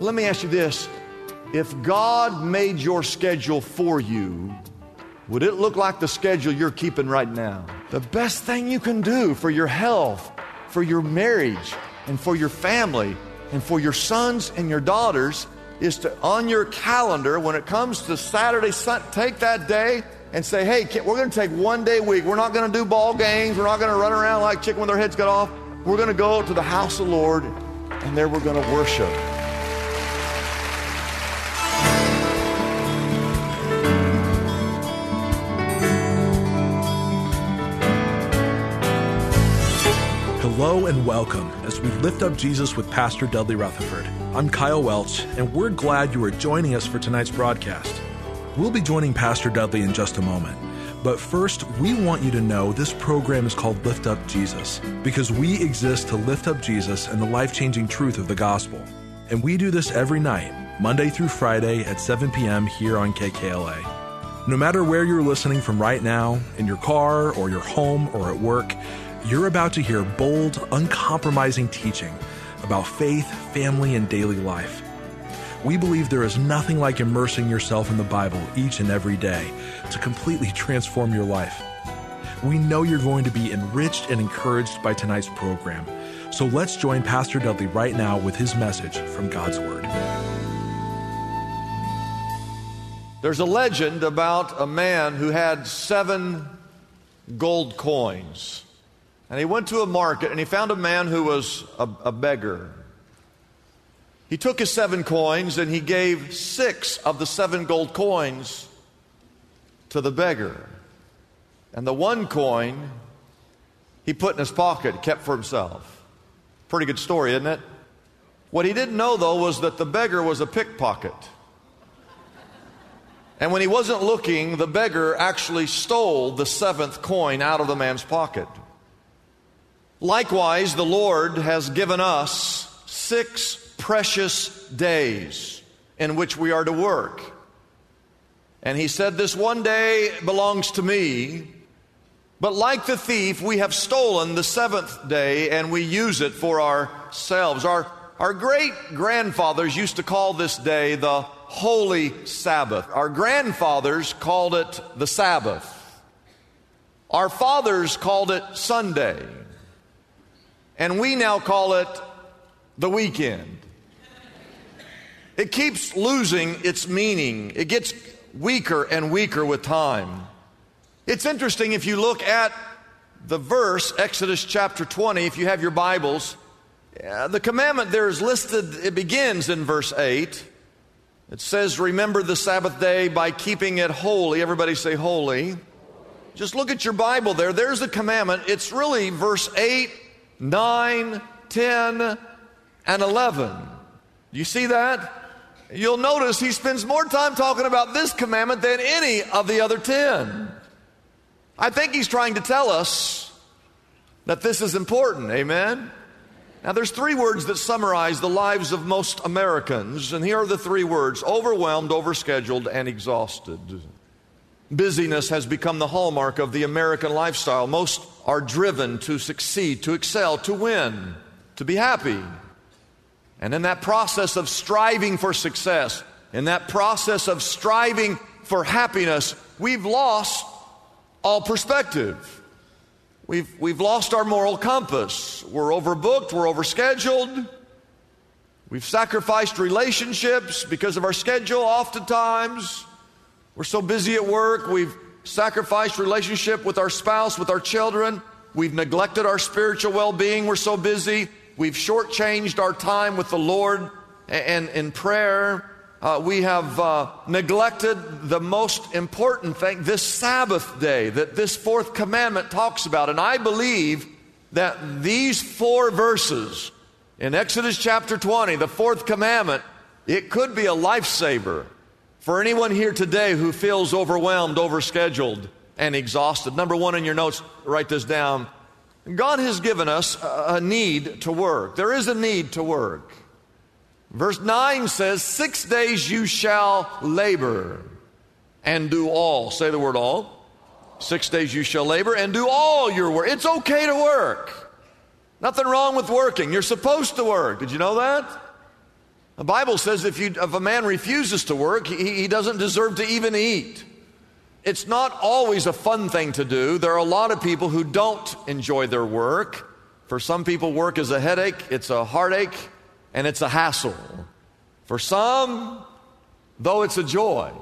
Let me ask you this. If God made your schedule for you, would it look like the schedule you're keeping right now? The best thing you can do for your health, for your marriage, and for your family, and for your sons and your daughters is to, on your calendar, when it comes to Saturday, take that day and say, hey, we're going to take one day a week. We're not going to do ball games. We're not going to run around like chicken with their heads cut off. We're going to go to the house of the Lord, and there we're going to worship. Hello and welcome as we lift up Jesus with Pastor Dudley Rutherford. I'm Kyle Welch, and we're glad you are joining us for tonight's broadcast. We'll be joining Pastor Dudley in just a moment. But first, we want you to know this program is called Lift Up Jesus because we exist to lift up Jesus and the life changing truth of the gospel. And we do this every night, Monday through Friday at 7 p.m. here on KKLA. No matter where you're listening from right now, in your car or your home or at work, you're about to hear bold, uncompromising teaching about faith, family, and daily life. We believe there is nothing like immersing yourself in the Bible each and every day to completely transform your life. We know you're going to be enriched and encouraged by tonight's program. So let's join Pastor Dudley right now with his message from God's Word. There's a legend about a man who had seven gold coins. And he went to a market and he found a man who was a, a beggar. He took his seven coins and he gave six of the seven gold coins to the beggar. And the one coin he put in his pocket, kept for himself. Pretty good story, isn't it? What he didn't know, though, was that the beggar was a pickpocket. And when he wasn't looking, the beggar actually stole the seventh coin out of the man's pocket. Likewise, the Lord has given us six precious days in which we are to work. And he said, This one day belongs to me. But like the thief, we have stolen the seventh day and we use it for ourselves. Our, our great grandfathers used to call this day the Holy Sabbath. Our grandfathers called it the Sabbath. Our fathers called it Sunday. And we now call it the weekend. It keeps losing its meaning. It gets weaker and weaker with time. It's interesting if you look at the verse, Exodus chapter 20, if you have your Bibles, the commandment there is listed, it begins in verse 8. It says, Remember the Sabbath day by keeping it holy. Everybody say holy. Just look at your Bible there. There's the commandment. It's really verse 8, 9, 10, and 11. You see that? You'll notice he spends more time talking about this commandment than any of the other 10. I think he's trying to tell us that this is important. Amen? Now, there's three words that summarize the lives of most Americans, and here are the three words overwhelmed, overscheduled, and exhausted. Busyness has become the hallmark of the American lifestyle. Most are driven to succeed, to excel, to win, to be happy. And in that process of striving for success, in that process of striving for happiness, we've lost all perspective. We've, we've lost our moral compass. We're overbooked, we're overscheduled. We've sacrificed relationships because of our schedule oftentimes. We're so busy at work, we've sacrificed relationship with our spouse, with our children. We've neglected our spiritual well being, we're so busy. We've shortchanged our time with the Lord and in prayer. Uh, we have uh, neglected the most important thing, this Sabbath day that this fourth commandment talks about. And I believe that these four verses In Exodus chapter 20, the fourth commandment, it could be a lifesaver for anyone here today who feels overwhelmed, overscheduled, and exhausted. Number one in your notes, write this down. God has given us a need to work. There is a need to work. Verse 9 says, Six days you shall labor and do all. Say the word all. Six days you shall labor and do all your work. It's okay to work. Nothing wrong with working. You're supposed to work. Did you know that? The Bible says if, you, if a man refuses to work, he, he doesn't deserve to even eat. It's not always a fun thing to do. There are a lot of people who don't enjoy their work. For some people, work is a headache, it's a heartache, and it's a hassle. For some, though it's a joy.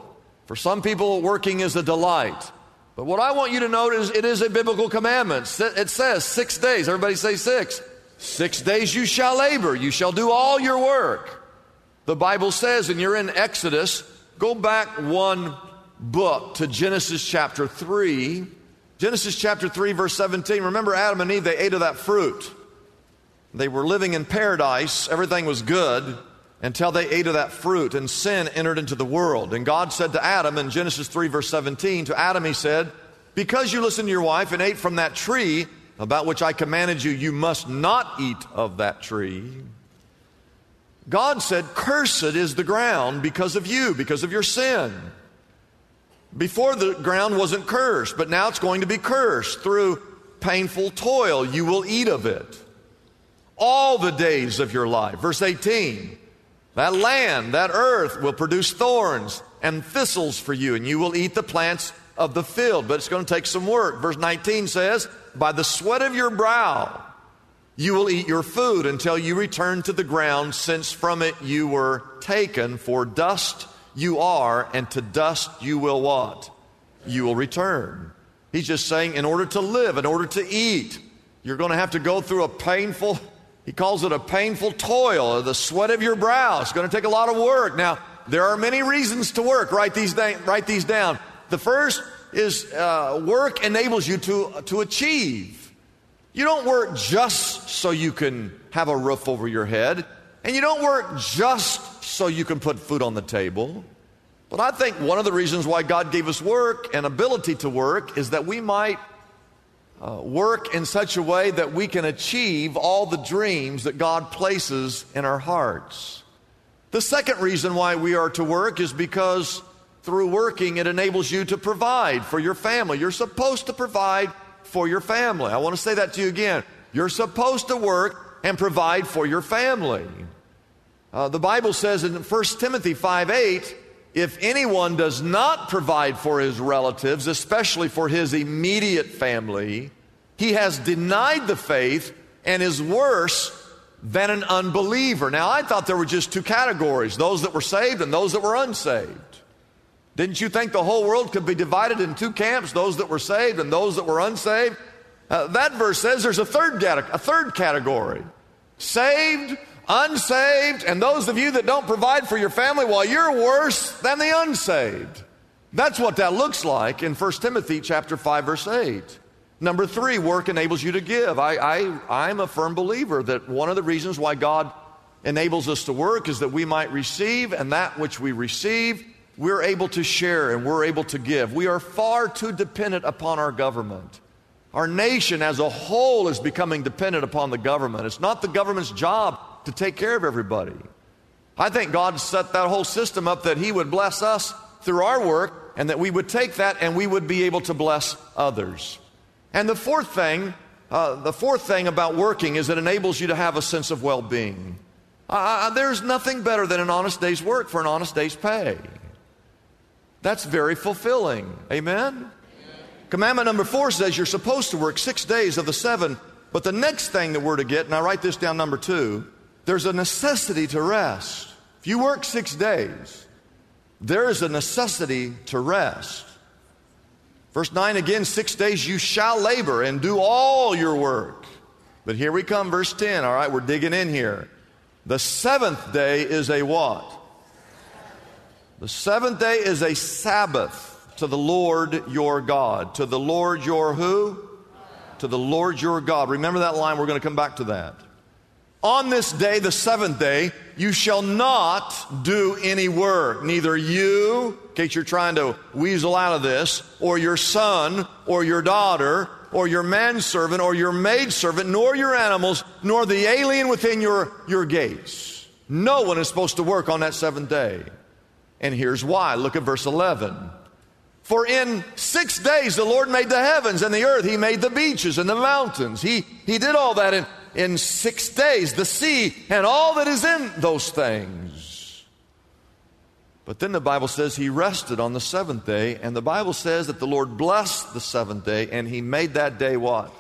For some people, working is a delight. But what I want you to note is it is a biblical commandment. It says six days. Everybody say six. Six days you shall labor, you shall do all your work. The Bible says, and you're in Exodus, go back one book to Genesis chapter 3. Genesis chapter 3, verse 17. Remember Adam and Eve, they ate of that fruit. They were living in paradise, everything was good until they ate of that fruit, and sin entered into the world. And God said to Adam in Genesis 3, verse 17, to Adam, He said, Because you listened to your wife and ate from that tree about which I commanded you, you must not eat of that tree. God said, Cursed is the ground because of you, because of your sin. Before the ground wasn't cursed, but now it's going to be cursed through painful toil. You will eat of it all the days of your life. Verse 18. That land, that earth will produce thorns and thistles for you, and you will eat the plants of the field, but it's going to take some work. Verse 19 says, By the sweat of your brow you will eat your food until you return to the ground, since from it you were taken, for dust you are, and to dust you will what? You will return. He's just saying, in order to live, in order to eat, you're going to have to go through a painful he calls it a painful toil, the sweat of your brow. It's going to take a lot of work. Now, there are many reasons to work. Write these, da- write these down. The first is uh, work enables you to, to achieve. You don't work just so you can have a roof over your head, and you don't work just so you can put food on the table. But I think one of the reasons why God gave us work and ability to work is that we might uh, work in such a way that we can achieve all the dreams that God places in our hearts. The second reason why we are to work is because through working, it enables you to provide for your family. You're supposed to provide for your family. I want to say that to you again. You're supposed to work and provide for your family. Uh, the Bible says in 1 Timothy 5 8, if anyone does not provide for his relatives, especially for his immediate family, he has denied the faith and is worse than an unbeliever. Now, I thought there were just two categories those that were saved and those that were unsaved. Didn't you think the whole world could be divided in two camps, those that were saved and those that were unsaved? Uh, that verse says there's a third, a third category saved unsaved, and those of you that don't provide for your family, well, you're worse than the unsaved. That's what that looks like in 1 Timothy chapter 5, verse 8. Number three, work enables you to give. I, I, I'm a firm believer that one of the reasons why God enables us to work is that we might receive, and that which we receive, we're able to share and we're able to give. We are far too dependent upon our government. Our nation as a whole is becoming dependent upon the government. It's not the government's job to take care of everybody. I think God set that whole system up that He would bless us through our work and that we would take that and we would be able to bless others. And the fourth thing, uh, the fourth thing about working is it enables you to have a sense of well being. Uh, there's nothing better than an honest day's work for an honest day's pay. That's very fulfilling. Amen? Amen? Commandment number four says you're supposed to work six days of the seven. But the next thing that we're to get, and I write this down number two, there's a necessity to rest. If you work six days, there is a necessity to rest. Verse 9 again, six days you shall labor and do all your work. But here we come, verse 10. All right, we're digging in here. The seventh day is a what? The seventh day is a Sabbath to the Lord your God. To the Lord your who? To the Lord your God. Remember that line, we're going to come back to that. On this day, the seventh day, you shall not do any work. Neither you, in case you're trying to weasel out of this, or your son, or your daughter, or your manservant, or your maidservant, nor your animals, nor the alien within your, your gates. No one is supposed to work on that seventh day. And here's why. Look at verse 11. For in six days the Lord made the heavens and the earth. He made the beaches and the mountains. He, he did all that in, in six days, the sea and all that is in those things. But then the Bible says he rested on the seventh day, and the Bible says that the Lord blessed the seventh day, and he made that day what?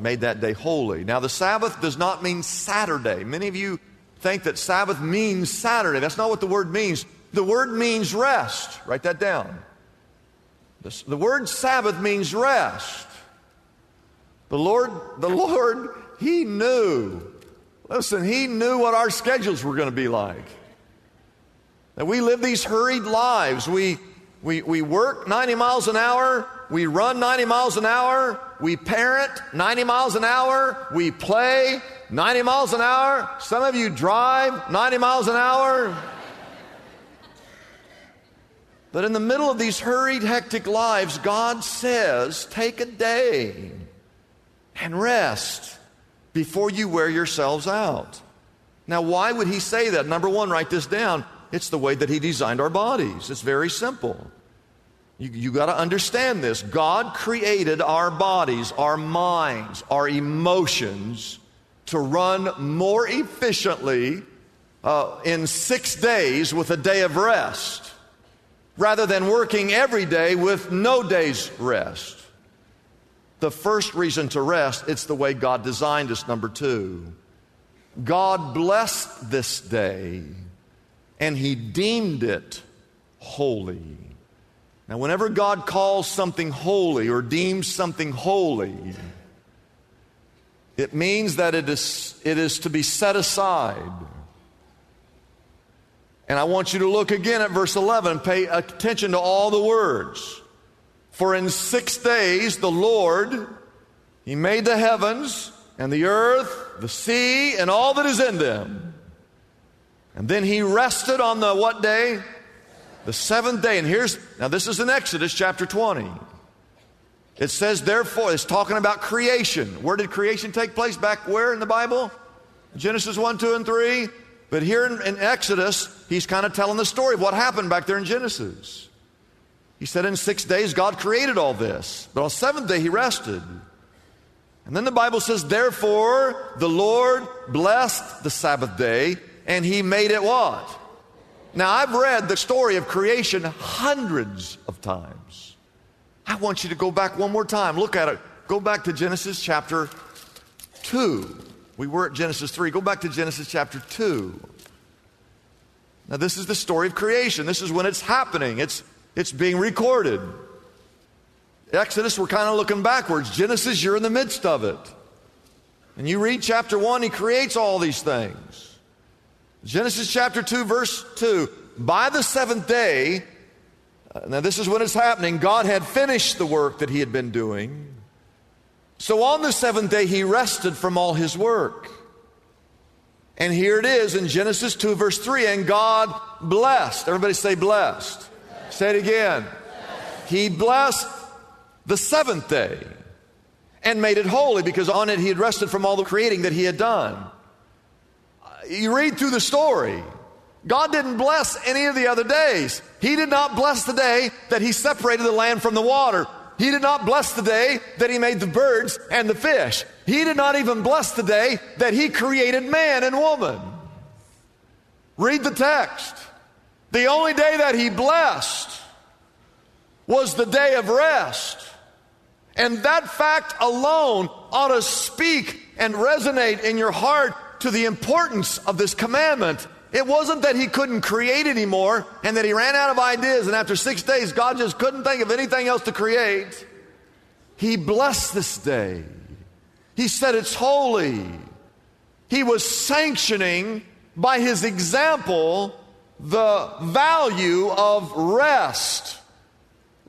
Made that day holy. Now, the Sabbath does not mean Saturday. Many of you think that Sabbath means Saturday. That's not what the word means. The word means rest. Write that down. The, the word Sabbath means rest. The Lord, the Lord, He knew. Listen, He knew what our schedules were going to be like. That we live these hurried lives. We, we, we work 90 miles an hour. We run 90 miles an hour. We parent 90 miles an hour. We play 90 miles an hour. Some of you drive 90 miles an hour. But in the middle of these hurried, hectic lives, God says, take a day and rest before you wear yourselves out. Now, why would He say that? Number one, write this down. It's the way that He designed our bodies. It's very simple. You, you got to understand this. God created our bodies, our minds, our emotions to run more efficiently uh, in six days with a day of rest rather than working every day with no day's rest. The first reason to rest, it's the way God designed us. Number two, God blessed this day and He deemed it holy. Now, whenever God calls something holy or deems something holy, it means that it is, it is to be set aside. And I want you to look again at verse 11. Pay attention to all the words. For in six days the Lord, He made the heavens and the earth, the sea, and all that is in them. And then He rested on the what day? The seventh day. And here's, now this is in Exodus chapter 20. It says, therefore, it's talking about creation. Where did creation take place? Back where in the Bible? Genesis 1, 2, and 3. But here in, in Exodus, he's kind of telling the story of what happened back there in Genesis. He said, In six days, God created all this, but on the seventh day, he rested. And then the Bible says, Therefore, the Lord blessed the Sabbath day, and he made it what? Now, I've read the story of creation hundreds of times. I want you to go back one more time. Look at it. Go back to Genesis chapter 2. We were at Genesis 3. Go back to Genesis chapter 2. Now, this is the story of creation. This is when it's happening, it's, it's being recorded. Exodus, we're kind of looking backwards. Genesis, you're in the midst of it. And you read chapter 1, he creates all these things. Genesis chapter 2, verse 2. By the seventh day, uh, now this is when it's happening, God had finished the work that he had been doing. So on the seventh day, he rested from all his work. And here it is in Genesis 2, verse 3 and God blessed. Everybody say blessed. blessed. Say it again. Blessed. He blessed the seventh day and made it holy because on it he had rested from all the creating that he had done. Uh, you read through the story. God didn't bless any of the other days. He did not bless the day that he separated the land from the water. He did not bless the day that he made the birds and the fish. He did not even bless the day that he created man and woman. Read the text. The only day that he blessed was the day of rest. And that fact alone ought to speak and resonate in your heart to the importance of this commandment it wasn't that he couldn't create anymore and that he ran out of ideas, and after six days, God just couldn't think of anything else to create. He blessed this day. He said it's holy. He was sanctioning by his example the value of rest.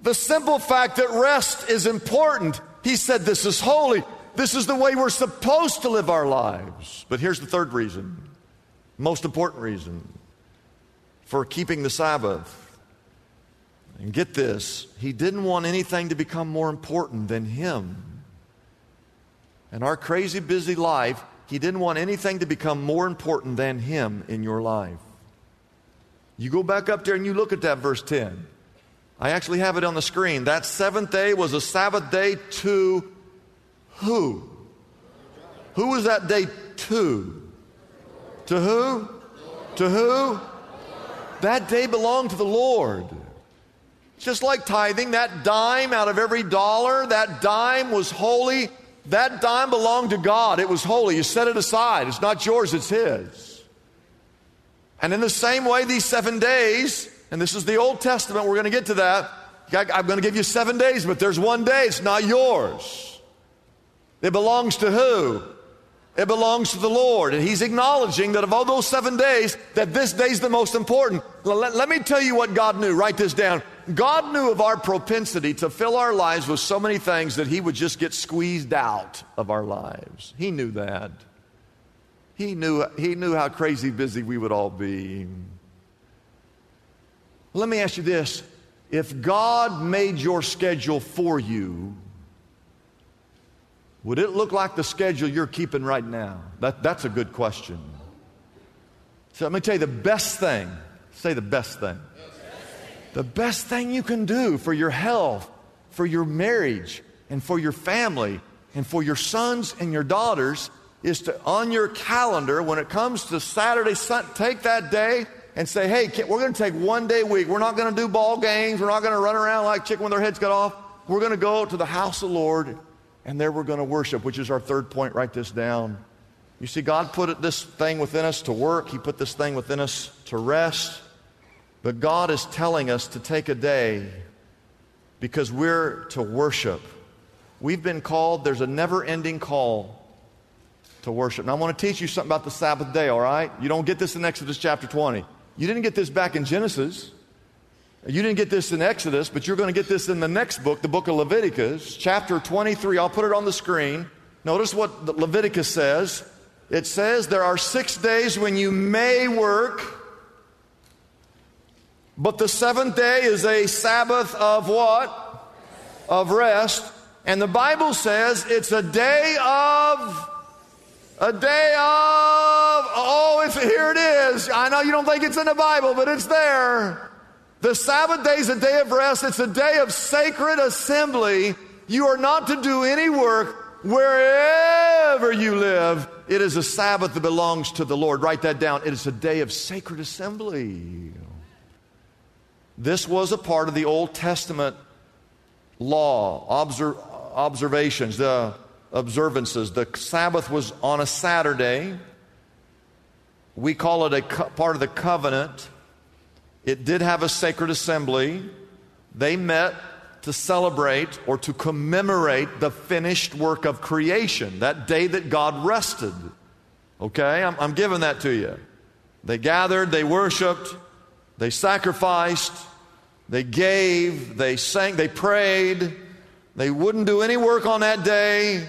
The simple fact that rest is important. He said, This is holy. This is the way we're supposed to live our lives. But here's the third reason, most important reason for keeping the Sabbath. And get this, he didn't want anything to become more important than him. In our crazy busy life, he didn't want anything to become more important than him in your life. You go back up there and you look at that verse 10. I actually have it on the screen. That seventh day was a Sabbath day to who? Who was that day to? To who? To who? That day belonged to the Lord. Just like tithing, that dime out of every dollar, that dime was holy. That dime belonged to God. It was holy. You set it aside. It's not yours, it's His. And in the same way, these seven days, and this is the Old Testament, we're going to get to that. I'm going to give you seven days, but there's one day, it's not yours. It belongs to who? It belongs to the Lord. And he's acknowledging that of all those seven days, that this day's the most important. Let, let, me tell you what God knew. Write this down. God knew of our propensity to fill our lives with so many things that he would just get squeezed out of our lives. He knew that. He knew, he knew how crazy busy we would all be. Let me ask you this. If God made your schedule for you, would it look like the schedule you're keeping right now? That, that's a good question. So let me tell you the best thing. Say the best thing. The best thing you can do for your health, for your marriage, and for your family, and for your sons and your daughters is to, on your calendar, when it comes to Saturday, take that day and say, hey, we're going to take one day a week. We're not going to do ball games. We're not going to run around like chicken with their heads cut off. We're going to go to the house of the Lord and there we're going to worship, which is our third point. Write this down. You see, God put this thing within us to work, He put this thing within us to rest. But God is telling us to take a day because we're to worship. We've been called, there's a never ending call to worship. Now, I want to teach you something about the Sabbath day, all right? You don't get this in Exodus chapter 20. You didn't get this back in Genesis. You didn't get this in Exodus, but you're going to get this in the next book, the book of Leviticus, chapter 23. I'll put it on the screen. Notice what Leviticus says. It says there are six days when you may work, but the seventh day is a Sabbath of what? Of rest. And the Bible says it's a day of, a day of, oh, it's, here it is. I know you don't think it's in the Bible, but it's there. The Sabbath day is a day of rest. It's a day of sacred assembly. You are not to do any work wherever you live. It is a Sabbath that belongs to the Lord. Write that down. It is a day of sacred assembly. This was a part of the Old Testament law, obser- observations, the observances. The Sabbath was on a Saturday. We call it a co- part of the covenant. It did have a sacred assembly. They met to celebrate or to commemorate the finished work of creation, that day that God rested. Okay, I'm, I'm giving that to you. They gathered, they worshiped, they sacrificed, they gave, they sang, they prayed. They wouldn't do any work on that day.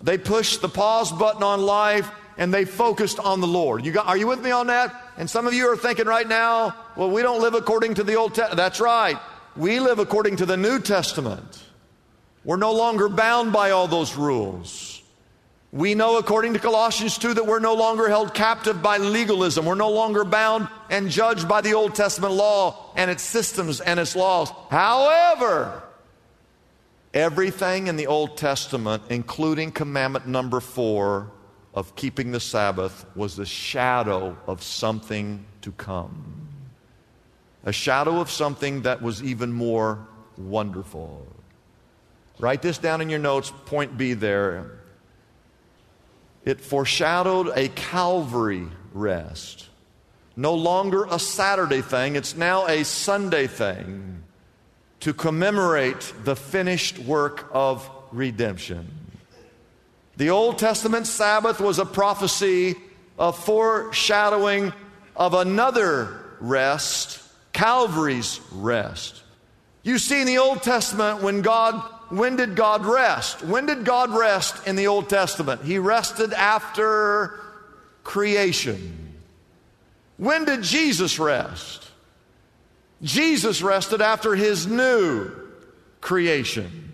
They pushed the pause button on life and they focused on the Lord. You got, are you with me on that? And some of you are thinking right now, well, we don't live according to the Old Testament. That's right. We live according to the New Testament. We're no longer bound by all those rules. We know, according to Colossians 2, that we're no longer held captive by legalism. We're no longer bound and judged by the Old Testament law and its systems and its laws. However, everything in the Old Testament, including commandment number four, of keeping the Sabbath was the shadow of something to come. A shadow of something that was even more wonderful. Write this down in your notes, point B there. It foreshadowed a Calvary rest. No longer a Saturday thing, it's now a Sunday thing to commemorate the finished work of redemption. The Old Testament Sabbath was a prophecy, a foreshadowing of another rest, Calvary's rest. You see, in the Old Testament, when God when did God rest? When did God rest in the Old Testament? He rested after creation. When did Jesus rest? Jesus rested after his new creation.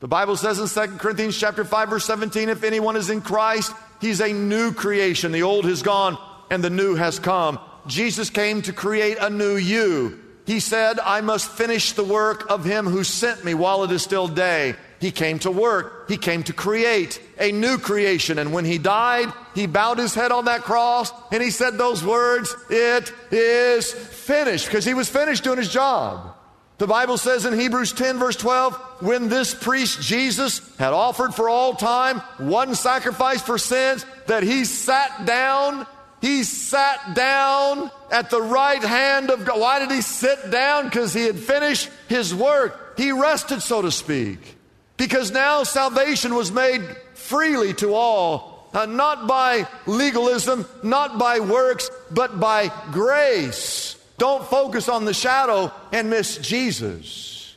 The Bible says in 2 Corinthians chapter 5 verse 17 if anyone is in Christ, he's a new creation. The old has gone and the new has come. Jesus came to create a new you. He said, I must finish the work of him who sent me while it is still day. He came to work. He came to create a new creation. And when he died, he bowed his head on that cross and he said those words, It is finished, because he was finished doing his job. The Bible says in Hebrews 10, verse 12, when this priest Jesus had offered for all time one sacrifice for sins, that he sat down he sat down at the right hand of God. Why did he sit down? Because he had finished his work. He rested, so to speak. Because now salvation was made freely to all, uh, not by legalism, not by works, but by grace. Don't focus on the shadow and miss Jesus.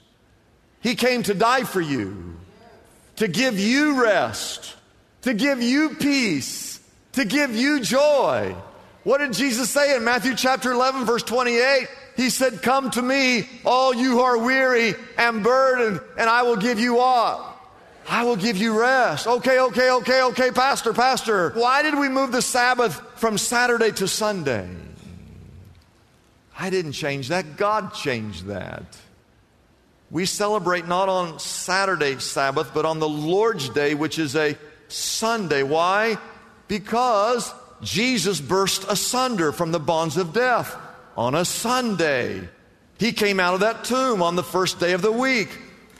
He came to die for you, to give you rest, to give you peace to give you joy. What did Jesus say in Matthew chapter 11, verse 28? He said, Come to me, all you who are weary and burdened, and I will give you what? I will give you rest. Okay, okay, okay, okay, Pastor, Pastor. Why did we move the Sabbath from Saturday to Sunday? I didn't change that. God changed that. We celebrate not on Saturday Sabbath, but on the Lord's Day, which is a Sunday. Why? Because Jesus burst asunder from the bonds of death on a Sunday. He came out of that tomb on the first day of the week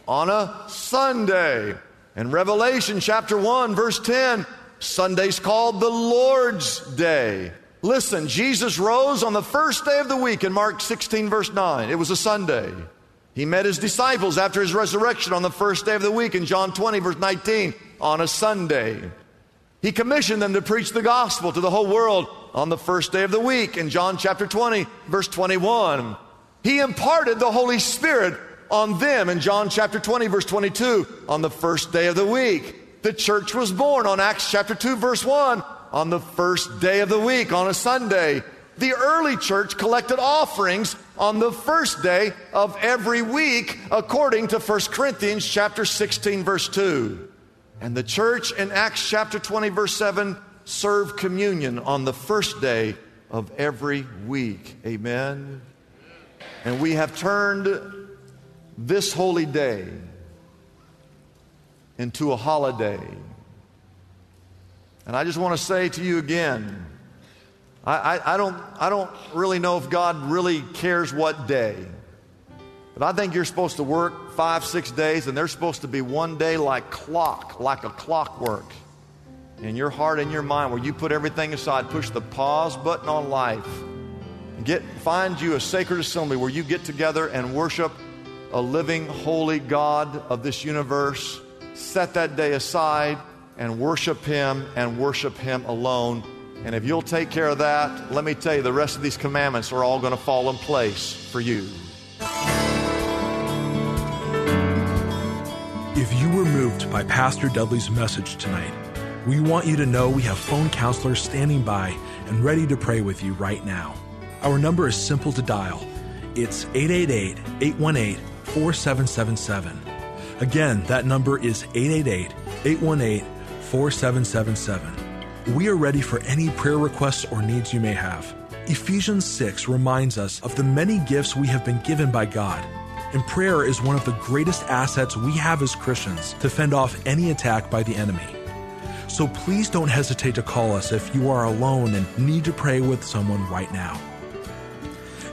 on a Sunday. In Revelation chapter 1, verse 10, Sunday's called the Lord's Day. Listen, Jesus rose on the first day of the week in Mark 16, verse 9. It was a Sunday. He met his disciples after his resurrection on the first day of the week in John 20, verse 19, on a Sunday. He commissioned them to preach the gospel to the whole world on the first day of the week in John chapter 20, verse 21. He imparted the Holy Spirit on them in John chapter 20, verse 22, on the first day of the week. The church was born on Acts chapter 2, verse 1, on the first day of the week, on a Sunday. The early church collected offerings on the first day of every week, according to 1 Corinthians chapter 16, verse 2. And the church in Acts chapter 20, verse 7, served communion on the first day of every week. Amen. And we have turned this holy day into a holiday. And I just want to say to you again I, I, I, don't, I don't really know if God really cares what day. But I think you're supposed to work five, six days, and there's supposed to be one day like clock, like a clockwork in your heart and your mind where you put everything aside, push the pause button on life. Get, find you a sacred assembly where you get together and worship a living, holy God of this universe. Set that day aside and worship Him and worship Him alone. And if you'll take care of that, let me tell you, the rest of these commandments are all going to fall in place for you. If you were moved by Pastor Dudley's message tonight, we want you to know we have phone counselors standing by and ready to pray with you right now. Our number is simple to dial. It's 888 818 4777. Again, that number is 888 818 4777. We are ready for any prayer requests or needs you may have. Ephesians 6 reminds us of the many gifts we have been given by God and prayer is one of the greatest assets we have as Christians to fend off any attack by the enemy. So please don't hesitate to call us if you are alone and need to pray with someone right now.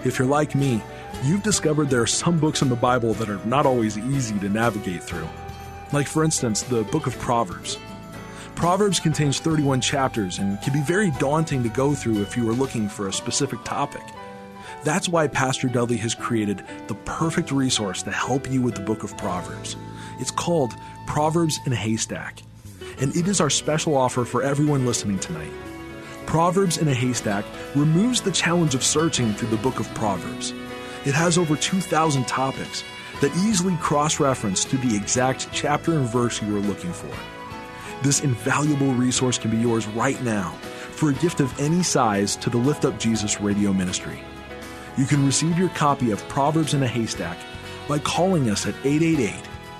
If you're like me, you've discovered there are some books in the Bible that are not always easy to navigate through. Like, for instance, the book of Proverbs. Proverbs contains 31 chapters and can be very daunting to go through if you are looking for a specific topic. That's why Pastor Dudley has created the perfect resource to help you with the book of Proverbs. It's called Proverbs in a Haystack, and it is our special offer for everyone listening tonight. Proverbs in a Haystack removes the challenge of searching through the book of Proverbs. It has over 2,000 topics, that easily cross reference to the exact chapter and verse you are looking for. This invaluable resource can be yours right now for a gift of any size to the Lift Up Jesus radio ministry. You can receive your copy of Proverbs in a Haystack by calling us at 888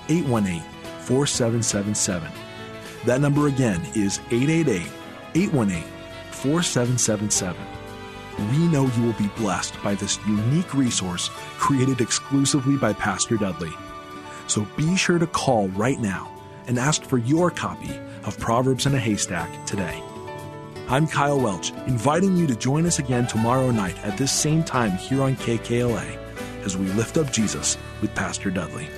818 4777. That number again is 888 818 4777. We know you will be blessed by this unique resource created exclusively by Pastor Dudley. So be sure to call right now and ask for your copy of Proverbs in a Haystack today. I'm Kyle Welch, inviting you to join us again tomorrow night at this same time here on KKLA as we lift up Jesus with Pastor Dudley.